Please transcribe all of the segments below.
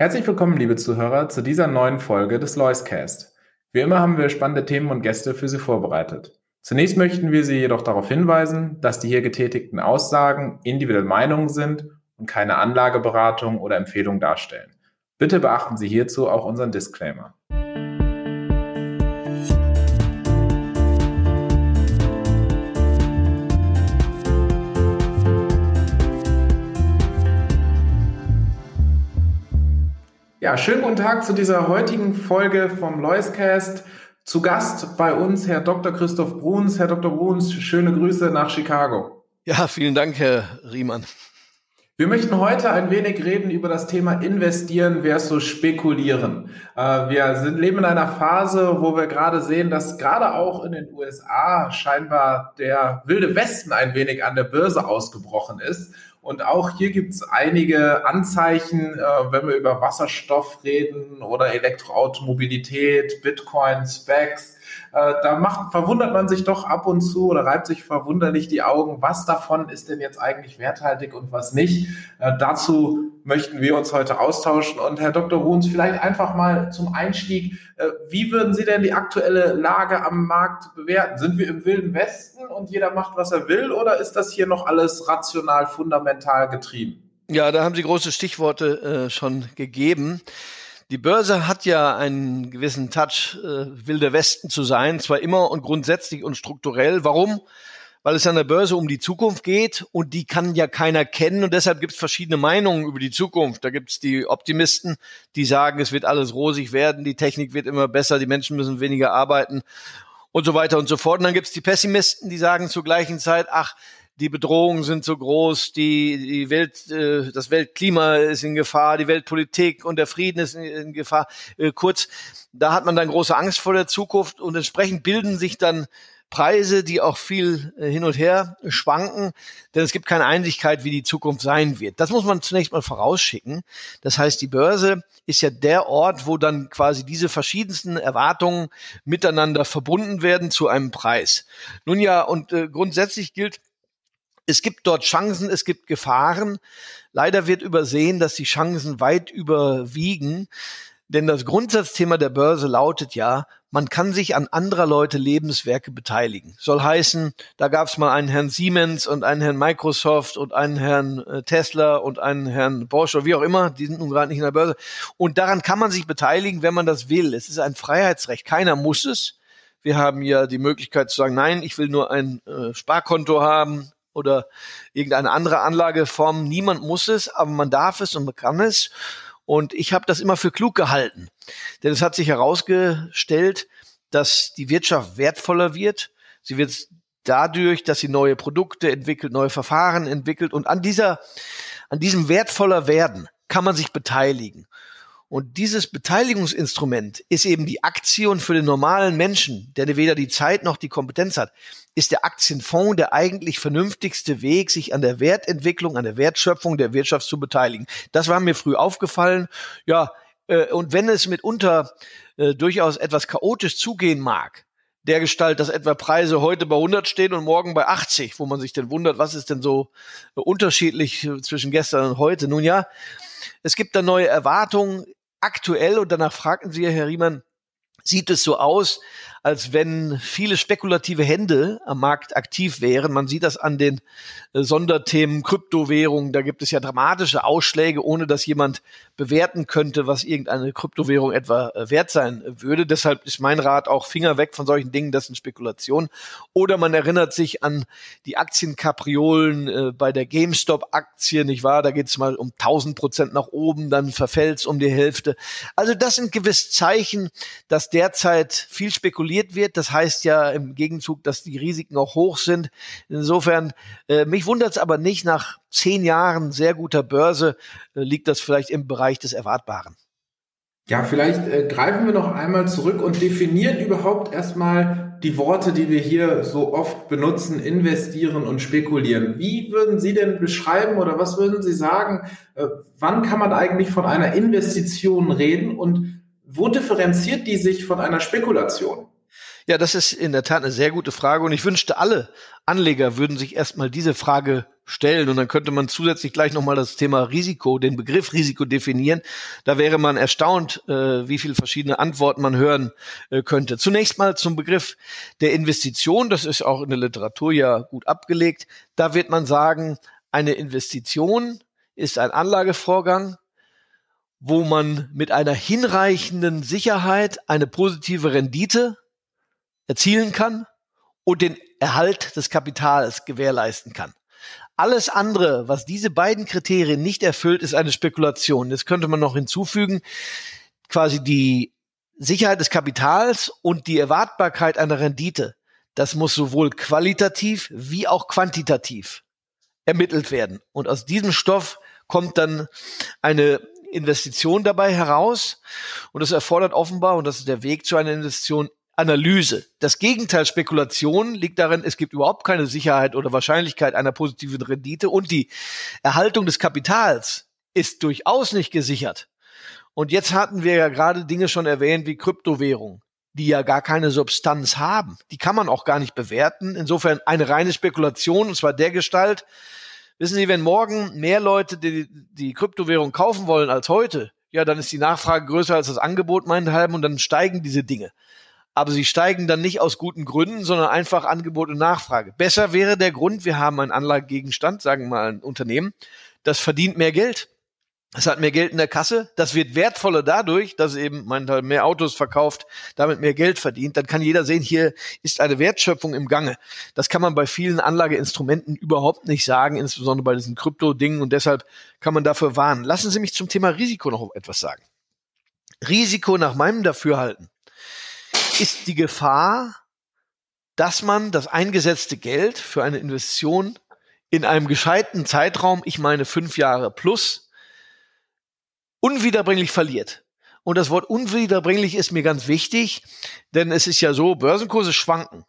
Herzlich willkommen, liebe Zuhörer, zu dieser neuen Folge des Loiscast. Wie immer haben wir spannende Themen und Gäste für Sie vorbereitet. Zunächst möchten wir Sie jedoch darauf hinweisen, dass die hier getätigten Aussagen individuelle Meinungen sind und keine Anlageberatung oder Empfehlung darstellen. Bitte beachten Sie hierzu auch unseren Disclaimer. Ja, schönen guten Tag zu dieser heutigen Folge vom Loiscast. Zu Gast bei uns Herr Dr. Christoph Bruns. Herr Dr. Bruns, schöne Grüße nach Chicago. Ja, vielen Dank, Herr Riemann. Wir möchten heute ein wenig reden über das Thema Investieren versus Spekulieren. Äh, wir sind, leben in einer Phase, wo wir gerade sehen, dass gerade auch in den USA scheinbar der wilde Westen ein wenig an der Börse ausgebrochen ist. Und auch hier gibt es einige Anzeichen, äh, wenn wir über Wasserstoff reden oder Elektroautomobilität, Bitcoin, Specs. Äh, da macht, verwundert man sich doch ab und zu oder reibt sich verwunderlich die Augen, was davon ist denn jetzt eigentlich werthaltig und was nicht. Äh, dazu möchten wir uns heute austauschen. Und Herr Dr. Huhns, vielleicht einfach mal zum Einstieg, äh, wie würden Sie denn die aktuelle Lage am Markt bewerten? Sind wir im wilden Westen und jeder macht, was er will, oder ist das hier noch alles rational, fundamental getrieben? Ja, da haben Sie große Stichworte äh, schon gegeben. Die Börse hat ja einen gewissen Touch, äh, wilder Westen zu sein, zwar immer und grundsätzlich und strukturell. Warum? Weil es an der Börse um die Zukunft geht und die kann ja keiner kennen und deshalb gibt es verschiedene Meinungen über die Zukunft. Da gibt es die Optimisten, die sagen, es wird alles rosig werden, die Technik wird immer besser, die Menschen müssen weniger arbeiten und so weiter und so fort. Und dann gibt es die Pessimisten, die sagen zur gleichen Zeit, ach, die Bedrohungen sind so groß, die, die Welt, äh, das Weltklima ist in Gefahr, die Weltpolitik und der Frieden ist in, in Gefahr. Äh, kurz, da hat man dann große Angst vor der Zukunft und entsprechend bilden sich dann Preise, die auch viel äh, hin und her schwanken, denn es gibt keine Einsichtkeit, wie die Zukunft sein wird. Das muss man zunächst mal vorausschicken. Das heißt, die Börse ist ja der Ort, wo dann quasi diese verschiedensten Erwartungen miteinander verbunden werden zu einem Preis. Nun ja, und äh, grundsätzlich gilt, es gibt dort Chancen, es gibt Gefahren. Leider wird übersehen, dass die Chancen weit überwiegen. Denn das Grundsatzthema der Börse lautet ja, man kann sich an anderer Leute Lebenswerke beteiligen. Soll heißen, da gab es mal einen Herrn Siemens und einen Herrn Microsoft und einen Herrn äh, Tesla und einen Herrn oder wie auch immer, die sind nun gerade nicht in der Börse. Und daran kann man sich beteiligen, wenn man das will. Es ist ein Freiheitsrecht. Keiner muss es. Wir haben ja die Möglichkeit zu sagen, nein, ich will nur ein äh, Sparkonto haben oder irgendeine andere Anlageform. Niemand muss es, aber man darf es und man kann es. Und ich habe das immer für klug gehalten. Denn es hat sich herausgestellt, dass die Wirtschaft wertvoller wird. Sie wird dadurch, dass sie neue Produkte entwickelt, neue Verfahren entwickelt. Und an dieser, an diesem wertvoller werden kann man sich beteiligen. Und dieses Beteiligungsinstrument ist eben die Aktie und für den normalen Menschen, der weder die Zeit noch die Kompetenz hat, ist der Aktienfonds der eigentlich vernünftigste Weg, sich an der Wertentwicklung, an der Wertschöpfung der Wirtschaft zu beteiligen. Das war mir früh aufgefallen. Ja, äh, und wenn es mitunter äh, durchaus etwas chaotisch zugehen mag, der Gestalt, dass etwa Preise heute bei 100 stehen und morgen bei 80, wo man sich denn wundert, was ist denn so äh, unterschiedlich äh, zwischen gestern und heute? Nun ja, es gibt da neue Erwartungen aktuell, und danach fragten Sie, Herr Riemann, sieht es so aus, als wenn viele spekulative Hände am Markt aktiv wären. Man sieht das an den äh, Sonderthemen Kryptowährungen. Da gibt es ja dramatische Ausschläge, ohne dass jemand bewerten könnte, was irgendeine Kryptowährung etwa äh, wert sein würde. Deshalb ist mein Rat auch Finger weg von solchen Dingen, das sind Spekulationen. Oder man erinnert sich an die Aktienkapriolen äh, bei der GameStop-Aktie, nicht wahr? Da geht es mal um 1000 Prozent nach oben, dann verfällt es um die Hälfte. Also das sind gewiss Zeichen, dass derzeit viel spekuliert spekuliert wird. Das heißt ja im Gegenzug, dass die Risiken auch hoch sind. Insofern, äh, mich wundert es aber nicht, nach zehn Jahren sehr guter Börse äh, liegt das vielleicht im Bereich des Erwartbaren. Ja, vielleicht äh, greifen wir noch einmal zurück und definieren überhaupt erstmal die Worte, die wir hier so oft benutzen, investieren und spekulieren. Wie würden Sie denn beschreiben oder was würden Sie sagen, äh, wann kann man eigentlich von einer Investition reden und wo differenziert die sich von einer Spekulation? Ja, das ist in der Tat eine sehr gute Frage und ich wünschte, alle Anleger würden sich erstmal diese Frage stellen und dann könnte man zusätzlich gleich nochmal das Thema Risiko, den Begriff Risiko definieren. Da wäre man erstaunt, äh, wie viele verschiedene Antworten man hören äh, könnte. Zunächst mal zum Begriff der Investition. Das ist auch in der Literatur ja gut abgelegt. Da wird man sagen, eine Investition ist ein Anlagevorgang, wo man mit einer hinreichenden Sicherheit eine positive Rendite erzielen kann und den Erhalt des Kapitals gewährleisten kann. Alles andere, was diese beiden Kriterien nicht erfüllt, ist eine Spekulation. Das könnte man noch hinzufügen, quasi die Sicherheit des Kapitals und die Erwartbarkeit einer Rendite. Das muss sowohl qualitativ wie auch quantitativ ermittelt werden. Und aus diesem Stoff kommt dann eine Investition dabei heraus. Und das erfordert offenbar, und das ist der Weg zu einer Investition, Analyse. Das Gegenteil Spekulation liegt darin, es gibt überhaupt keine Sicherheit oder Wahrscheinlichkeit einer positiven Rendite und die Erhaltung des Kapitals ist durchaus nicht gesichert. Und jetzt hatten wir ja gerade Dinge schon erwähnt wie Kryptowährung, die ja gar keine Substanz haben. Die kann man auch gar nicht bewerten. Insofern eine reine Spekulation, und zwar der Gestalt. Wissen Sie, wenn morgen mehr Leute die, die Kryptowährung kaufen wollen als heute, ja, dann ist die Nachfrage größer als das Angebot meinethalben und dann steigen diese Dinge aber sie steigen dann nicht aus guten Gründen, sondern einfach Angebot und Nachfrage. Besser wäre der Grund, wir haben einen Anlagegegenstand, sagen wir mal ein Unternehmen, das verdient mehr Geld. Es hat mehr Geld in der Kasse. Das wird wertvoller dadurch, dass eben meinethalb mehr Autos verkauft, damit mehr Geld verdient. Dann kann jeder sehen, hier ist eine Wertschöpfung im Gange. Das kann man bei vielen Anlageinstrumenten überhaupt nicht sagen, insbesondere bei diesen Krypto-Dingen. Und deshalb kann man dafür warnen. Lassen Sie mich zum Thema Risiko noch etwas sagen. Risiko nach meinem Dafürhalten ist die Gefahr, dass man das eingesetzte Geld für eine Investition in einem gescheiten Zeitraum, ich meine fünf Jahre plus, unwiederbringlich verliert. Und das Wort unwiederbringlich ist mir ganz wichtig, denn es ist ja so, Börsenkurse schwanken.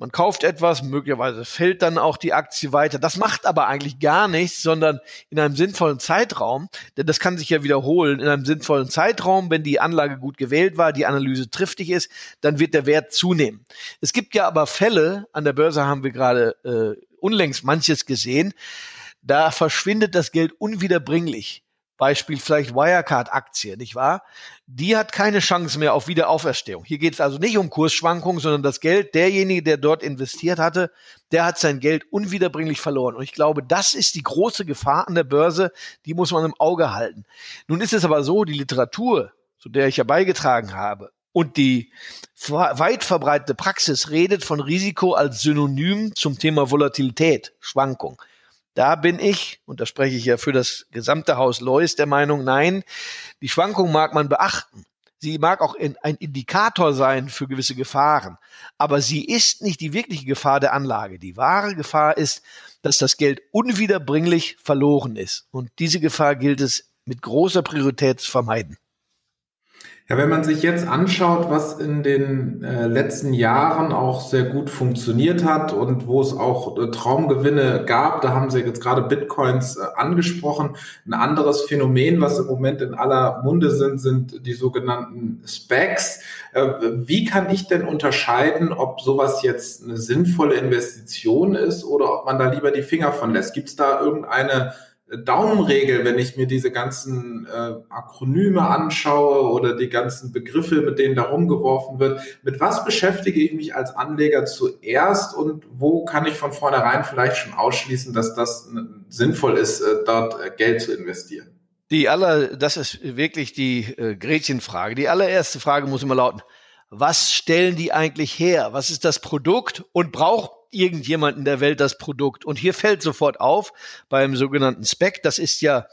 Man kauft etwas, möglicherweise fällt dann auch die Aktie weiter. Das macht aber eigentlich gar nichts, sondern in einem sinnvollen Zeitraum, denn das kann sich ja wiederholen, in einem sinnvollen Zeitraum, wenn die Anlage gut gewählt war, die Analyse triftig ist, dann wird der Wert zunehmen. Es gibt ja aber Fälle, an der Börse haben wir gerade äh, unlängst manches gesehen, da verschwindet das Geld unwiederbringlich. Beispiel vielleicht Wirecard-Aktie, nicht wahr? Die hat keine Chance mehr auf Wiederauferstehung. Hier geht es also nicht um Kursschwankungen, sondern das Geld, derjenige, der dort investiert hatte, der hat sein Geld unwiederbringlich verloren. Und ich glaube, das ist die große Gefahr an der Börse, die muss man im Auge halten. Nun ist es aber so, die Literatur, zu der ich ja beigetragen habe, und die weit verbreitete Praxis redet von Risiko als Synonym zum Thema Volatilität, Schwankung. Da bin ich, und da spreche ich ja für das gesamte Haus Lois, der Meinung, nein, die Schwankung mag man beachten. Sie mag auch ein Indikator sein für gewisse Gefahren, aber sie ist nicht die wirkliche Gefahr der Anlage. Die wahre Gefahr ist, dass das Geld unwiederbringlich verloren ist. Und diese Gefahr gilt es mit großer Priorität zu vermeiden. Ja, wenn man sich jetzt anschaut, was in den äh, letzten Jahren auch sehr gut funktioniert hat und wo es auch äh, Traumgewinne gab, da haben Sie jetzt gerade Bitcoins äh, angesprochen. Ein anderes Phänomen, was im Moment in aller Munde sind, sind die sogenannten Specs. Äh, wie kann ich denn unterscheiden, ob sowas jetzt eine sinnvolle Investition ist oder ob man da lieber die Finger von lässt? Gibt es da irgendeine Daumenregel, wenn ich mir diese ganzen äh, Akronyme anschaue oder die ganzen Begriffe, mit denen da rumgeworfen wird. Mit was beschäftige ich mich als Anleger zuerst und wo kann ich von vornherein vielleicht schon ausschließen, dass das sinnvoll ist, äh, dort äh, Geld zu investieren? Die aller, das ist wirklich die äh, Gretchenfrage. Die allererste Frage muss immer lauten, was stellen die eigentlich her? Was ist das Produkt und braucht irgendjemand in der Welt das Produkt? Und hier fällt sofort auf beim sogenannten Spec, das ist ja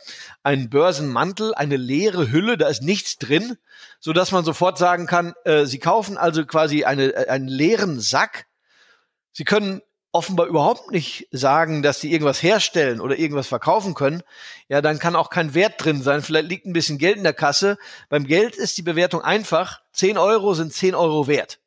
ein Börsenmantel, eine leere Hülle, da ist nichts drin, so dass man sofort sagen kann, äh, Sie kaufen also quasi eine, äh, einen leeren Sack. Sie können offenbar überhaupt nicht sagen, dass sie irgendwas herstellen oder irgendwas verkaufen können, ja, dann kann auch kein Wert drin sein. Vielleicht liegt ein bisschen Geld in der Kasse. Beim Geld ist die Bewertung einfach. 10 Euro sind 10 Euro wert.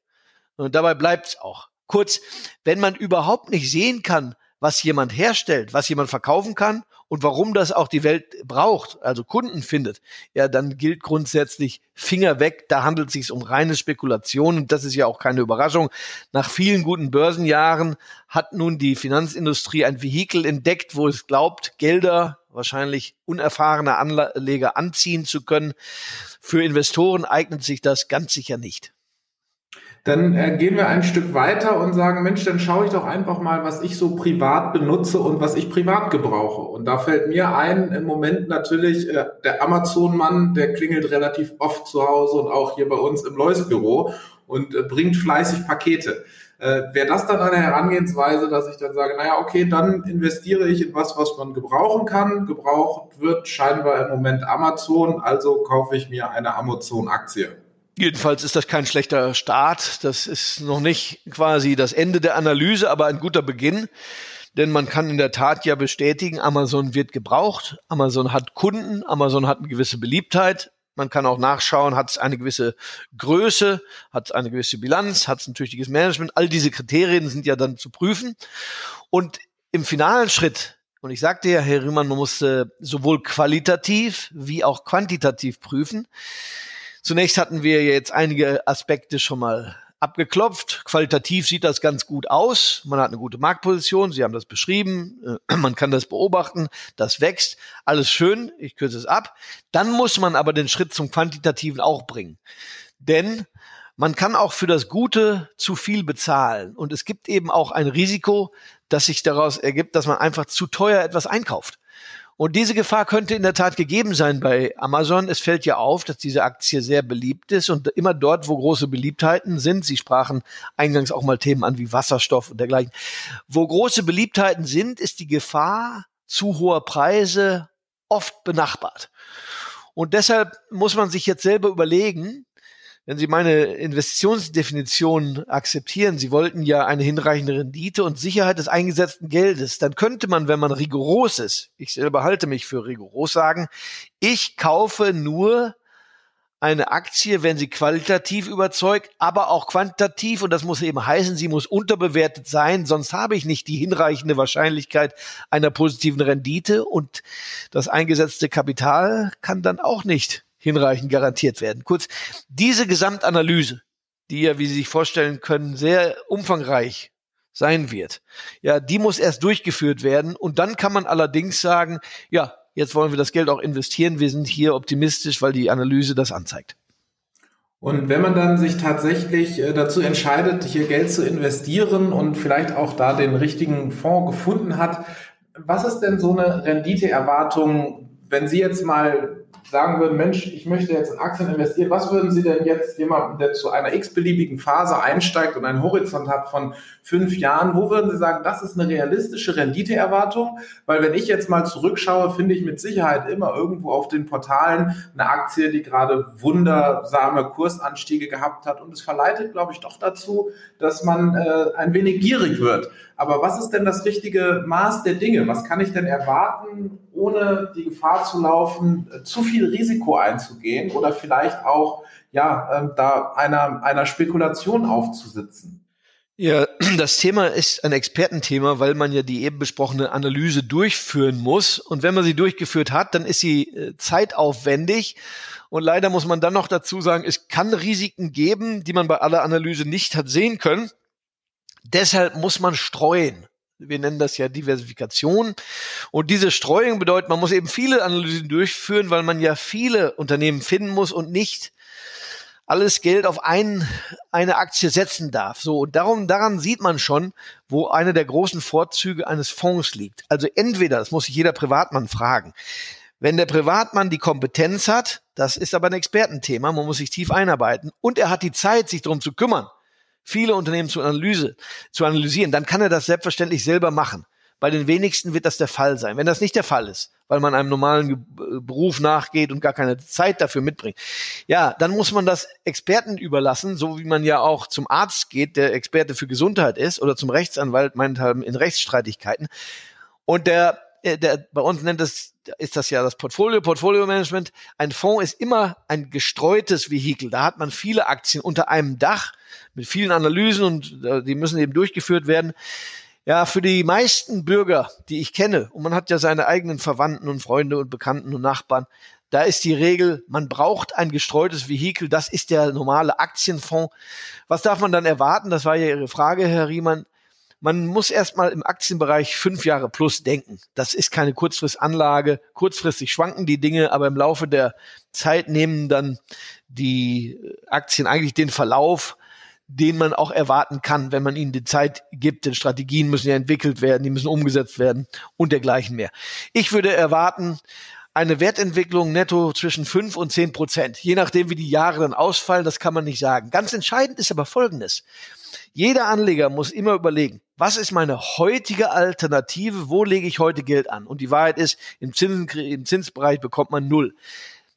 Und dabei bleibt's auch. Kurz, wenn man überhaupt nicht sehen kann, was jemand herstellt, was jemand verkaufen kann und warum das auch die Welt braucht, also Kunden findet, ja, dann gilt grundsätzlich Finger weg. Da handelt es sich um reine Spekulation und das ist ja auch keine Überraschung. Nach vielen guten Börsenjahren hat nun die Finanzindustrie ein Vehikel entdeckt, wo es glaubt, Gelder wahrscheinlich unerfahrene Anleger anziehen zu können. Für Investoren eignet sich das ganz sicher nicht. Dann äh, gehen wir ein Stück weiter und sagen, Mensch, dann schaue ich doch einfach mal, was ich so privat benutze und was ich privat gebrauche. Und da fällt mir ein, im Moment natürlich äh, der Amazon-Mann, der klingelt relativ oft zu Hause und auch hier bei uns im Lois-Büro und äh, bringt fleißig Pakete. Äh, Wäre das dann eine Herangehensweise, dass ich dann sage, naja, okay, dann investiere ich in was, was man gebrauchen kann. Gebraucht wird scheinbar im Moment Amazon, also kaufe ich mir eine Amazon-Aktie. Jedenfalls ist das kein schlechter Start. Das ist noch nicht quasi das Ende der Analyse, aber ein guter Beginn. Denn man kann in der Tat ja bestätigen, Amazon wird gebraucht. Amazon hat Kunden. Amazon hat eine gewisse Beliebtheit. Man kann auch nachschauen, hat es eine gewisse Größe, hat es eine gewisse Bilanz, hat es ein tüchtiges Management. All diese Kriterien sind ja dann zu prüfen. Und im finalen Schritt, und ich sagte ja, Herr Riemann, man musste sowohl qualitativ wie auch quantitativ prüfen. Zunächst hatten wir jetzt einige Aspekte schon mal abgeklopft. Qualitativ sieht das ganz gut aus. Man hat eine gute Marktposition. Sie haben das beschrieben. Äh, man kann das beobachten. Das wächst. Alles schön. Ich kürze es ab. Dann muss man aber den Schritt zum Quantitativen auch bringen. Denn man kann auch für das Gute zu viel bezahlen. Und es gibt eben auch ein Risiko, das sich daraus ergibt, dass man einfach zu teuer etwas einkauft. Und diese Gefahr könnte in der Tat gegeben sein bei Amazon. Es fällt ja auf, dass diese Aktie sehr beliebt ist und immer dort, wo große Beliebtheiten sind, Sie sprachen eingangs auch mal Themen an wie Wasserstoff und dergleichen, wo große Beliebtheiten sind, ist die Gefahr zu hoher Preise oft benachbart. Und deshalb muss man sich jetzt selber überlegen, wenn Sie meine Investitionsdefinition akzeptieren, Sie wollten ja eine hinreichende Rendite und Sicherheit des eingesetzten Geldes, dann könnte man, wenn man rigoros ist, ich selber halte mich für rigoros, sagen, ich kaufe nur eine Aktie, wenn sie qualitativ überzeugt, aber auch quantitativ. Und das muss eben heißen, sie muss unterbewertet sein, sonst habe ich nicht die hinreichende Wahrscheinlichkeit einer positiven Rendite und das eingesetzte Kapital kann dann auch nicht hinreichend garantiert werden. Kurz, diese Gesamtanalyse, die ja, wie Sie sich vorstellen können, sehr umfangreich sein wird, ja, die muss erst durchgeführt werden und dann kann man allerdings sagen, ja, jetzt wollen wir das Geld auch investieren, wir sind hier optimistisch, weil die Analyse das anzeigt. Und wenn man dann sich tatsächlich äh, dazu entscheidet, hier Geld zu investieren und vielleicht auch da den richtigen Fonds gefunden hat, was ist denn so eine Renditeerwartung, wenn Sie jetzt mal sagen würden, Mensch, ich möchte jetzt in Aktien investieren, was würden Sie denn jetzt jemandem, der zu einer x-beliebigen Phase einsteigt und einen Horizont hat von fünf Jahren, wo würden Sie sagen, das ist eine realistische Renditeerwartung? Weil wenn ich jetzt mal zurückschaue, finde ich mit Sicherheit immer irgendwo auf den Portalen eine Aktie, die gerade wundersame Kursanstiege gehabt hat und es verleitet, glaube ich, doch dazu, dass man äh, ein wenig gierig wird. Aber was ist denn das richtige Maß der Dinge? Was kann ich denn erwarten, ohne die Gefahr zu laufen, zu viel Risiko einzugehen oder vielleicht auch ja, äh, da einer, einer Spekulation aufzusitzen? Ja, das Thema ist ein Expertenthema, weil man ja die eben besprochene Analyse durchführen muss. Und wenn man sie durchgeführt hat, dann ist sie äh, zeitaufwendig. Und leider muss man dann noch dazu sagen, es kann Risiken geben, die man bei aller Analyse nicht hat sehen können. Deshalb muss man streuen. Wir nennen das ja Diversifikation. Und diese Streuung bedeutet, man muss eben viele Analysen durchführen, weil man ja viele Unternehmen finden muss und nicht alles Geld auf ein, eine Aktie setzen darf. So, und darum, daran sieht man schon, wo einer der großen Vorzüge eines Fonds liegt. Also entweder, das muss sich jeder Privatmann fragen, wenn der Privatmann die Kompetenz hat, das ist aber ein Expertenthema, man muss sich tief einarbeiten und er hat die Zeit, sich darum zu kümmern, viele Unternehmen zu, Analyse, zu analysieren, dann kann er das selbstverständlich selber machen. Bei den wenigsten wird das der Fall sein. Wenn das nicht der Fall ist, weil man einem normalen Beruf nachgeht und gar keine Zeit dafür mitbringt, ja, dann muss man das Experten überlassen, so wie man ja auch zum Arzt geht, der Experte für Gesundheit ist, oder zum Rechtsanwalt, meinethalben in Rechtsstreitigkeiten. Und der, äh, der bei uns nennt das ist das ja das Portfolio, Portfolio Management. Ein Fonds ist immer ein gestreutes Vehikel. Da hat man viele Aktien unter einem Dach mit vielen Analysen und äh, die müssen eben durchgeführt werden. Ja, für die meisten Bürger, die ich kenne, und man hat ja seine eigenen Verwandten und Freunde und Bekannten und Nachbarn, da ist die Regel, man braucht ein gestreutes Vehikel, das ist der normale Aktienfonds. Was darf man dann erwarten? Das war ja Ihre Frage, Herr Riemann. Man muss erstmal im Aktienbereich fünf Jahre plus denken. Das ist keine Kurzfristanlage. Kurzfristig schwanken die Dinge, aber im Laufe der Zeit nehmen dann die Aktien eigentlich den Verlauf, den man auch erwarten kann, wenn man ihnen die Zeit gibt. Denn Strategien müssen ja entwickelt werden, die müssen umgesetzt werden und dergleichen mehr. Ich würde erwarten, eine Wertentwicklung netto zwischen fünf und zehn Prozent. Je nachdem, wie die Jahre dann ausfallen, das kann man nicht sagen. Ganz entscheidend ist aber Folgendes. Jeder Anleger muss immer überlegen, was ist meine heutige Alternative? Wo lege ich heute Geld an? Und die Wahrheit ist, im, Zinsen, im Zinsbereich bekommt man null.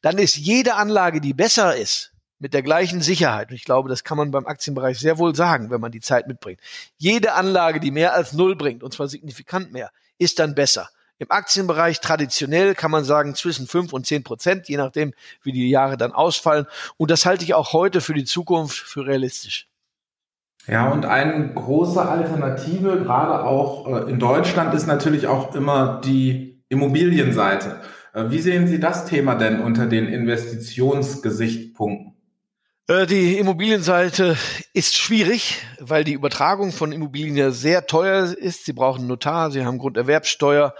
Dann ist jede Anlage, die besser ist, mit der gleichen Sicherheit, und ich glaube, das kann man beim Aktienbereich sehr wohl sagen, wenn man die Zeit mitbringt. Jede Anlage, die mehr als null bringt, und zwar signifikant mehr, ist dann besser. Im Aktienbereich traditionell kann man sagen zwischen fünf und zehn Prozent, je nachdem, wie die Jahre dann ausfallen. Und das halte ich auch heute für die Zukunft für realistisch. Ja, und eine große Alternative, gerade auch äh, in Deutschland, ist natürlich auch immer die Immobilienseite. Äh, wie sehen Sie das Thema denn unter den Investitionsgesichtspunkten? Äh, die Immobilienseite ist schwierig, weil die Übertragung von Immobilien ja sehr teuer ist. Sie brauchen Notar, sie haben Grunderwerbsteuer.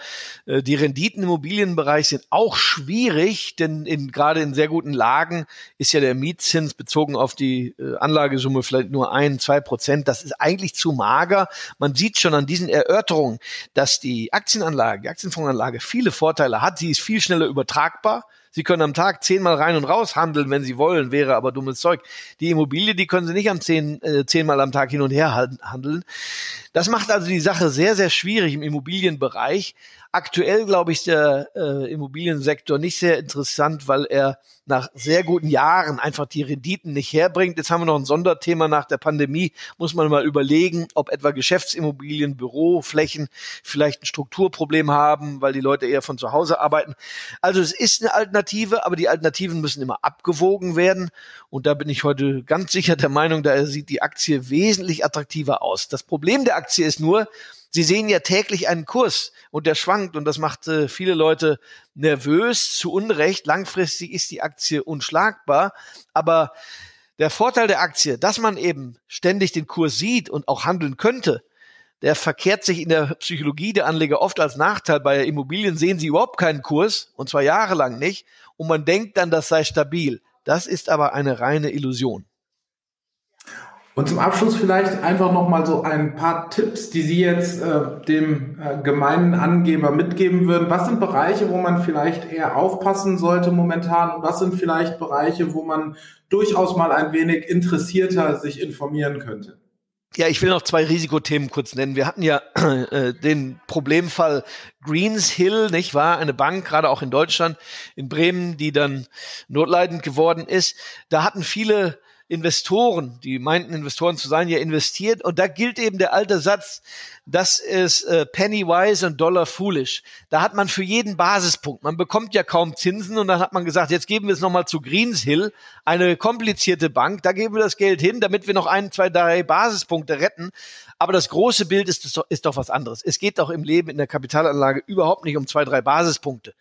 Äh, die Renditen im Immobilienbereich sind auch schwierig, denn in, gerade in sehr guten Lagen ist ja der Mietzins bezogen auf die äh, Anlagesumme vielleicht nur ein, zwei Prozent. Das ist eigentlich zu mager. Man sieht schon an diesen Erörterungen, dass die Aktienanlage, die Aktienfondsanlage viele Vorteile hat. Sie ist viel schneller übertragbar. Sie können am Tag zehnmal rein und raus handeln, wenn Sie wollen, wäre aber dummes Zeug. Die Immobilie, die können Sie nicht am zehn, äh, zehnmal am Tag hin und her handeln. Das macht also die Sache sehr, sehr schwierig im Immobilienbereich. Aktuell, glaube ich, der äh, Immobiliensektor nicht sehr interessant, weil er nach sehr guten Jahren einfach die Renditen nicht herbringt. Jetzt haben wir noch ein Sonderthema nach der Pandemie. Muss man mal überlegen, ob etwa Geschäftsimmobilien, Büroflächen vielleicht ein Strukturproblem haben, weil die Leute eher von zu Hause arbeiten. Also es ist eine Alternative, aber die Alternativen müssen immer abgewogen werden. Und da bin ich heute ganz sicher der Meinung, da sieht die Aktie wesentlich attraktiver aus. Das Problem der Aktie ist nur, Sie sehen ja täglich einen Kurs und der schwankt und das macht äh, viele Leute nervös, zu Unrecht. Langfristig ist die Aktie unschlagbar, aber der Vorteil der Aktie, dass man eben ständig den Kurs sieht und auch handeln könnte, der verkehrt sich in der Psychologie der Anleger oft als Nachteil. Bei Immobilien sehen sie überhaupt keinen Kurs und zwar jahrelang nicht und man denkt dann, das sei stabil. Das ist aber eine reine Illusion. Und zum Abschluss vielleicht einfach nochmal so ein paar Tipps, die Sie jetzt äh, dem äh, gemeinen Angeber mitgeben würden. Was sind Bereiche, wo man vielleicht eher aufpassen sollte momentan? Und was sind vielleicht Bereiche, wo man durchaus mal ein wenig interessierter sich informieren könnte? Ja, ich will noch zwei Risikothemen kurz nennen. Wir hatten ja äh, den Problemfall Greens Hill, nicht wahr? Eine Bank, gerade auch in Deutschland, in Bremen, die dann notleidend geworden ist. Da hatten viele Investoren, die meinten Investoren zu sein, ja investiert. Und da gilt eben der alte Satz, das ist äh, penny wise und dollar foolish. Da hat man für jeden Basispunkt, man bekommt ja kaum Zinsen und dann hat man gesagt, jetzt geben wir es nochmal zu Greenshill, eine komplizierte Bank, da geben wir das Geld hin, damit wir noch ein, zwei, drei Basispunkte retten. Aber das große Bild ist, ist doch was anderes. Es geht doch im Leben in der Kapitalanlage überhaupt nicht um zwei, drei Basispunkte,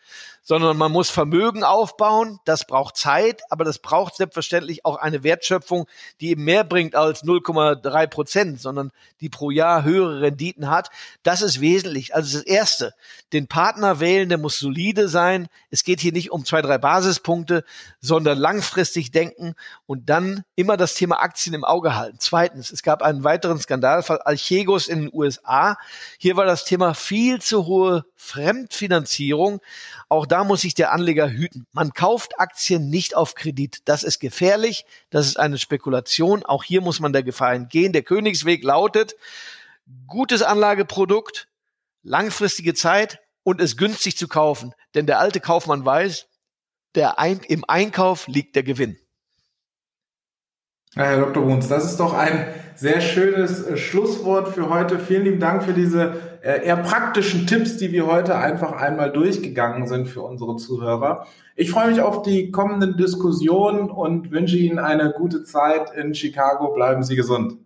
sondern man muss Vermögen aufbauen. Das braucht Zeit, aber das braucht selbstverständlich auch eine Wertschöpfung, die eben mehr bringt als 0,3 Prozent, sondern die pro Jahr höhere Renditen hat. Das ist wesentlich. Also das Erste, den Partner wählen, der muss solide sein. Es geht hier nicht um zwei, drei Basispunkte, sondern langfristig denken und dann immer das Thema Aktien im Auge halten. Zweitens, es gab einen weiteren Skandalfall Alchegos in den USA. Hier war das Thema viel zu hohe Fremdfinanzierung. Auch da muss sich der Anleger hüten. Man kauft Aktien nicht auf Kredit. Das ist gefährlich. Das ist eine Spekulation. Auch hier muss man der Gefahr entgehen. Der Königsweg lautet, gutes Anlageprodukt, langfristige Zeit und es günstig zu kaufen. Denn der alte Kaufmann weiß, der Ein im Einkauf liegt der Gewinn. Herr Dr. Bruns, das ist doch ein sehr schönes äh, Schlusswort für heute. Vielen lieben Dank für diese äh, eher praktischen Tipps, die wir heute einfach einmal durchgegangen sind für unsere Zuhörer. Ich freue mich auf die kommenden Diskussionen und wünsche Ihnen eine gute Zeit in Chicago. Bleiben Sie gesund.